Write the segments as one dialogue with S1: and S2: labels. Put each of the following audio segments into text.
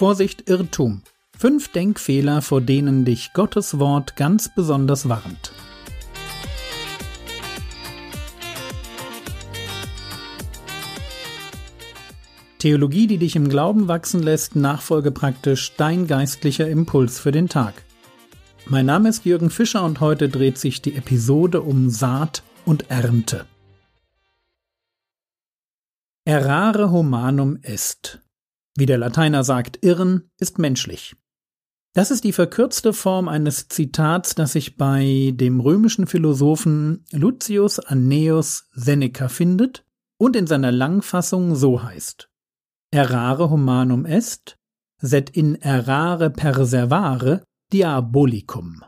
S1: Vorsicht, Irrtum. Fünf Denkfehler, vor denen dich Gottes Wort ganz besonders warnt. Theologie, die dich im Glauben wachsen lässt, nachfolge praktisch dein geistlicher Impuls für den Tag. Mein Name ist Jürgen Fischer und heute dreht sich die Episode um Saat und Ernte. Errare humanum est. Wie der Lateiner sagt, irren ist menschlich. Das ist die verkürzte Form eines Zitats, das sich bei dem römischen Philosophen Lucius Annaeus Seneca findet und in seiner Langfassung so heißt errare humanum est, sed in errare perservare diabolicum.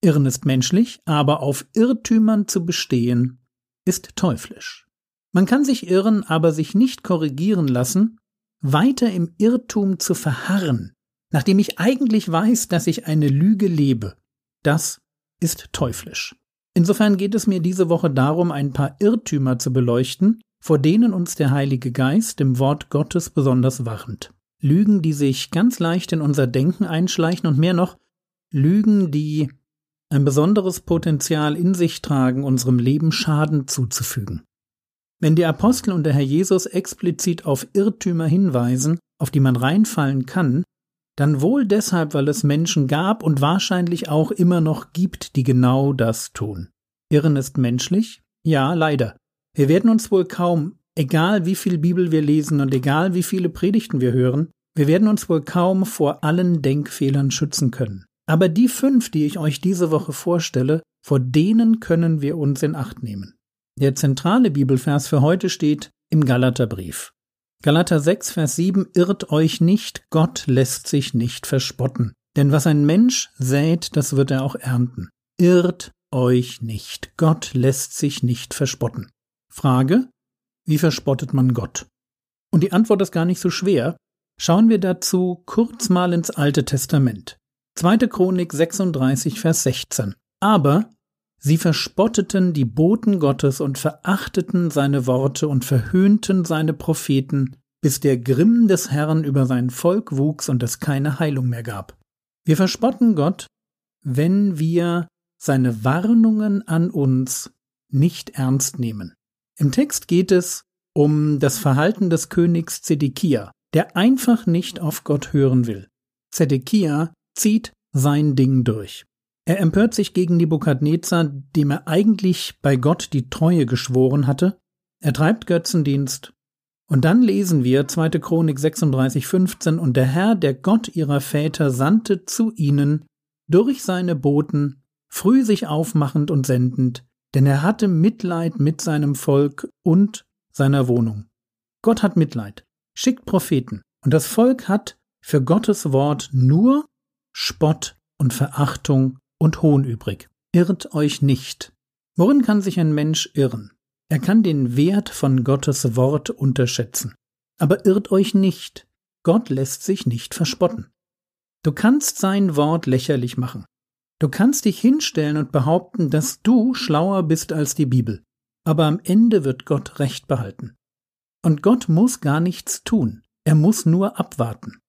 S1: Irren ist menschlich, aber auf Irrtümern zu bestehen, ist teuflisch. Man kann sich irren, aber sich nicht korrigieren lassen, weiter im Irrtum zu verharren, nachdem ich eigentlich weiß, dass ich eine Lüge lebe, das ist teuflisch. Insofern geht es mir diese Woche darum, ein paar Irrtümer zu beleuchten, vor denen uns der Heilige Geist im Wort Gottes besonders warnt. Lügen, die sich ganz leicht in unser Denken einschleichen und mehr noch, Lügen, die ein besonderes Potenzial in sich tragen, unserem Leben Schaden zuzufügen. Wenn die Apostel und der Herr Jesus explizit auf Irrtümer hinweisen, auf die man reinfallen kann, dann wohl deshalb, weil es Menschen gab und wahrscheinlich auch immer noch gibt, die genau das tun. Irren ist menschlich? Ja, leider. Wir werden uns wohl kaum, egal wie viel Bibel wir lesen und egal wie viele Predigten wir hören, wir werden uns wohl kaum vor allen Denkfehlern schützen können. Aber die fünf, die ich euch diese Woche vorstelle, vor denen können wir uns in Acht nehmen. Der zentrale Bibelvers für heute steht im Galaterbrief. Galater 6, Vers 7 Irrt euch nicht, Gott lässt sich nicht verspotten. Denn was ein Mensch sät, das wird er auch ernten. Irrt euch nicht, Gott lässt sich nicht verspotten. Frage, wie verspottet man Gott? Und die Antwort ist gar nicht so schwer. Schauen wir dazu kurz mal ins Alte Testament. 2. Chronik 36, Vers 16. Aber sie verspotteten die Boten Gottes und verachteten seine Worte und verhöhnten seine Propheten, bis der Grimm des Herrn über sein Volk wuchs und es keine Heilung mehr gab. Wir verspotten Gott, wenn wir seine Warnungen an uns nicht ernst nehmen. Im Text geht es um das Verhalten des Königs Zedekia, der einfach nicht auf Gott hören will. Zedekia zieht sein Ding durch. Er empört sich gegen Nebukadnezar, dem er eigentlich bei Gott die Treue geschworen hatte. Er treibt Götzendienst. Und dann lesen wir 2. Chronik 36, 15, und der Herr, der Gott ihrer Väter, sandte zu ihnen durch seine Boten, früh sich aufmachend und sendend, denn er hatte Mitleid mit seinem Volk und seiner Wohnung. Gott hat Mitleid, schickt Propheten, und das Volk hat für Gottes Wort nur Spott und Verachtung und Hohn übrig. Irrt euch nicht. Worin kann sich ein Mensch irren? Er kann den Wert von Gottes Wort unterschätzen. Aber irrt euch nicht. Gott lässt sich nicht verspotten. Du kannst sein Wort lächerlich machen. Du kannst dich hinstellen und behaupten, dass du schlauer bist als die Bibel. Aber am Ende wird Gott Recht behalten. Und Gott muss gar nichts tun. Er muss nur abwarten.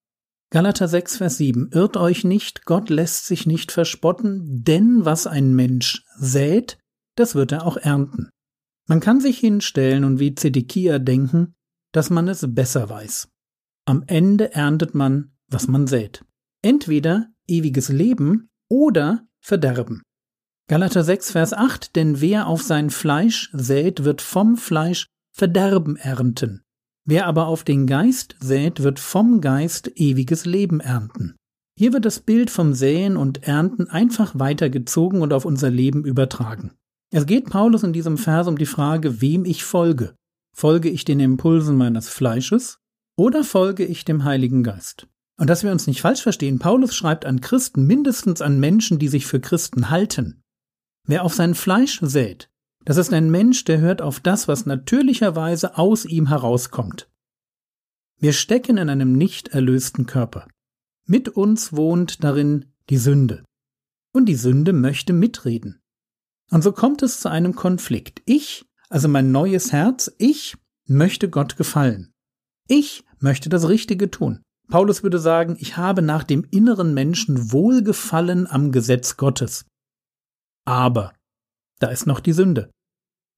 S1: Galater 6, Vers 7. Irrt euch nicht, Gott lässt sich nicht verspotten, denn was ein Mensch sät, das wird er auch ernten. Man kann sich hinstellen und wie Zedekia denken, dass man es besser weiß. Am Ende erntet man, was man sät. Entweder ewiges Leben oder Verderben. Galater 6, Vers 8, denn wer auf sein Fleisch sät, wird vom Fleisch Verderben ernten. Wer aber auf den Geist sät, wird vom Geist ewiges Leben ernten. Hier wird das Bild vom Säen und Ernten einfach weitergezogen und auf unser Leben übertragen. Es geht Paulus in diesem Vers um die Frage, wem ich folge. Folge ich den Impulsen meines Fleisches oder folge ich dem Heiligen Geist? Und dass wir uns nicht falsch verstehen, Paulus schreibt an Christen, mindestens an Menschen, die sich für Christen halten. Wer auf sein Fleisch sät, das ist ein Mensch, der hört auf das, was natürlicherweise aus ihm herauskommt. Wir stecken in einem nicht erlösten Körper. Mit uns wohnt darin die Sünde. Und die Sünde möchte mitreden. Und so kommt es zu einem Konflikt. Ich, also mein neues Herz, ich möchte Gott gefallen. Ich möchte das Richtige tun. Paulus würde sagen, ich habe nach dem inneren Menschen Wohlgefallen am Gesetz Gottes. Aber da ist noch die Sünde.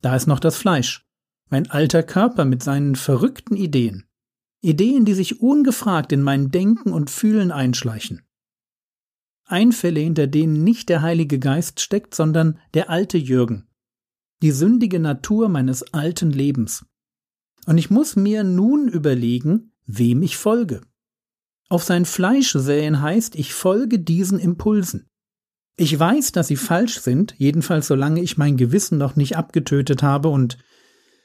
S1: Da ist noch das Fleisch. Mein alter Körper mit seinen verrückten Ideen. Ideen, die sich ungefragt in mein Denken und Fühlen einschleichen. Einfälle, hinter denen nicht der Heilige Geist steckt, sondern der alte Jürgen. Die sündige Natur meines alten Lebens. Und ich muss mir nun überlegen, wem ich folge. Auf sein Fleisch säen heißt, ich folge diesen Impulsen. Ich weiß, dass sie falsch sind, jedenfalls solange ich mein Gewissen noch nicht abgetötet habe und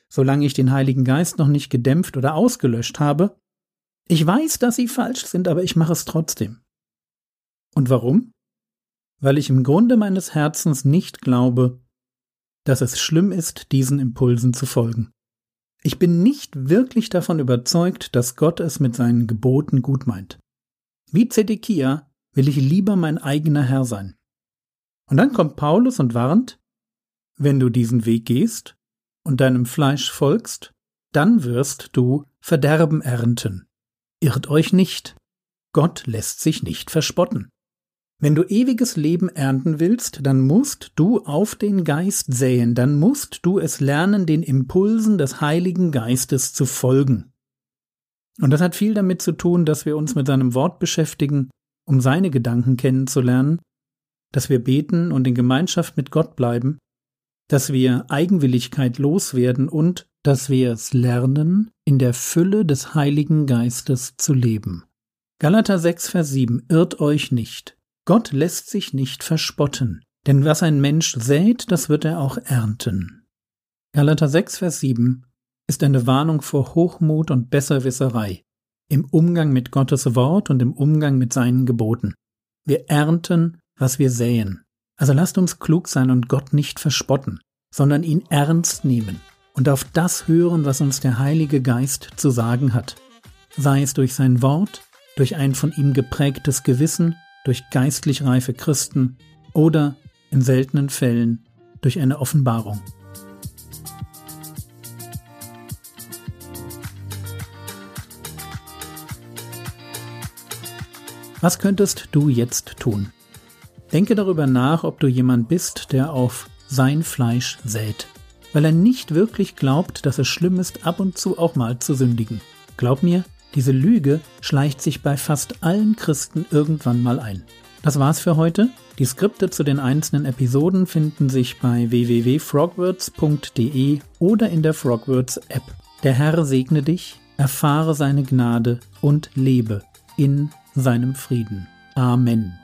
S1: solange ich den Heiligen Geist noch nicht gedämpft oder ausgelöscht habe. Ich weiß, dass sie falsch sind, aber ich mache es trotzdem. Und warum? Weil ich im Grunde meines Herzens nicht glaube, dass es schlimm ist, diesen Impulsen zu folgen. Ich bin nicht wirklich davon überzeugt, dass Gott es mit seinen Geboten gut meint. Wie Zedekia will ich lieber mein eigener Herr sein. Und dann kommt Paulus und warnt, wenn du diesen Weg gehst und deinem Fleisch folgst, dann wirst du Verderben ernten. Irrt euch nicht. Gott lässt sich nicht verspotten. Wenn du ewiges Leben ernten willst, dann musst du auf den Geist säen, dann musst du es lernen, den Impulsen des Heiligen Geistes zu folgen. Und das hat viel damit zu tun, dass wir uns mit seinem Wort beschäftigen, um seine Gedanken kennenzulernen, dass wir beten und in Gemeinschaft mit Gott bleiben, dass wir Eigenwilligkeit loswerden und dass wir es lernen, in der Fülle des Heiligen Geistes zu leben. Galater 6, Vers 7 Irrt euch nicht. Gott lässt sich nicht verspotten, denn was ein Mensch sät, das wird er auch ernten. Galater 6, Vers 7 ist eine Warnung vor Hochmut und Besserwisserei im Umgang mit Gottes Wort und im Umgang mit seinen Geboten. Wir ernten, was wir säen. Also lasst uns klug sein und Gott nicht verspotten, sondern ihn ernst nehmen und auf das hören, was uns der Heilige Geist zu sagen hat. Sei es durch sein Wort, durch ein von ihm geprägtes Gewissen, durch geistlich reife Christen oder in seltenen Fällen durch eine Offenbarung. Was könntest du jetzt tun? Denke darüber nach, ob du jemand bist, der auf sein Fleisch sät, weil er nicht wirklich glaubt, dass es schlimm ist, ab und zu auch mal zu sündigen. Glaub mir, diese Lüge schleicht sich bei fast allen Christen irgendwann mal ein. Das war's für heute. Die Skripte zu den einzelnen Episoden finden sich bei www.frogwords.de oder in der Frogwords App. Der Herr segne dich, erfahre seine Gnade und lebe in seinem Frieden. Amen.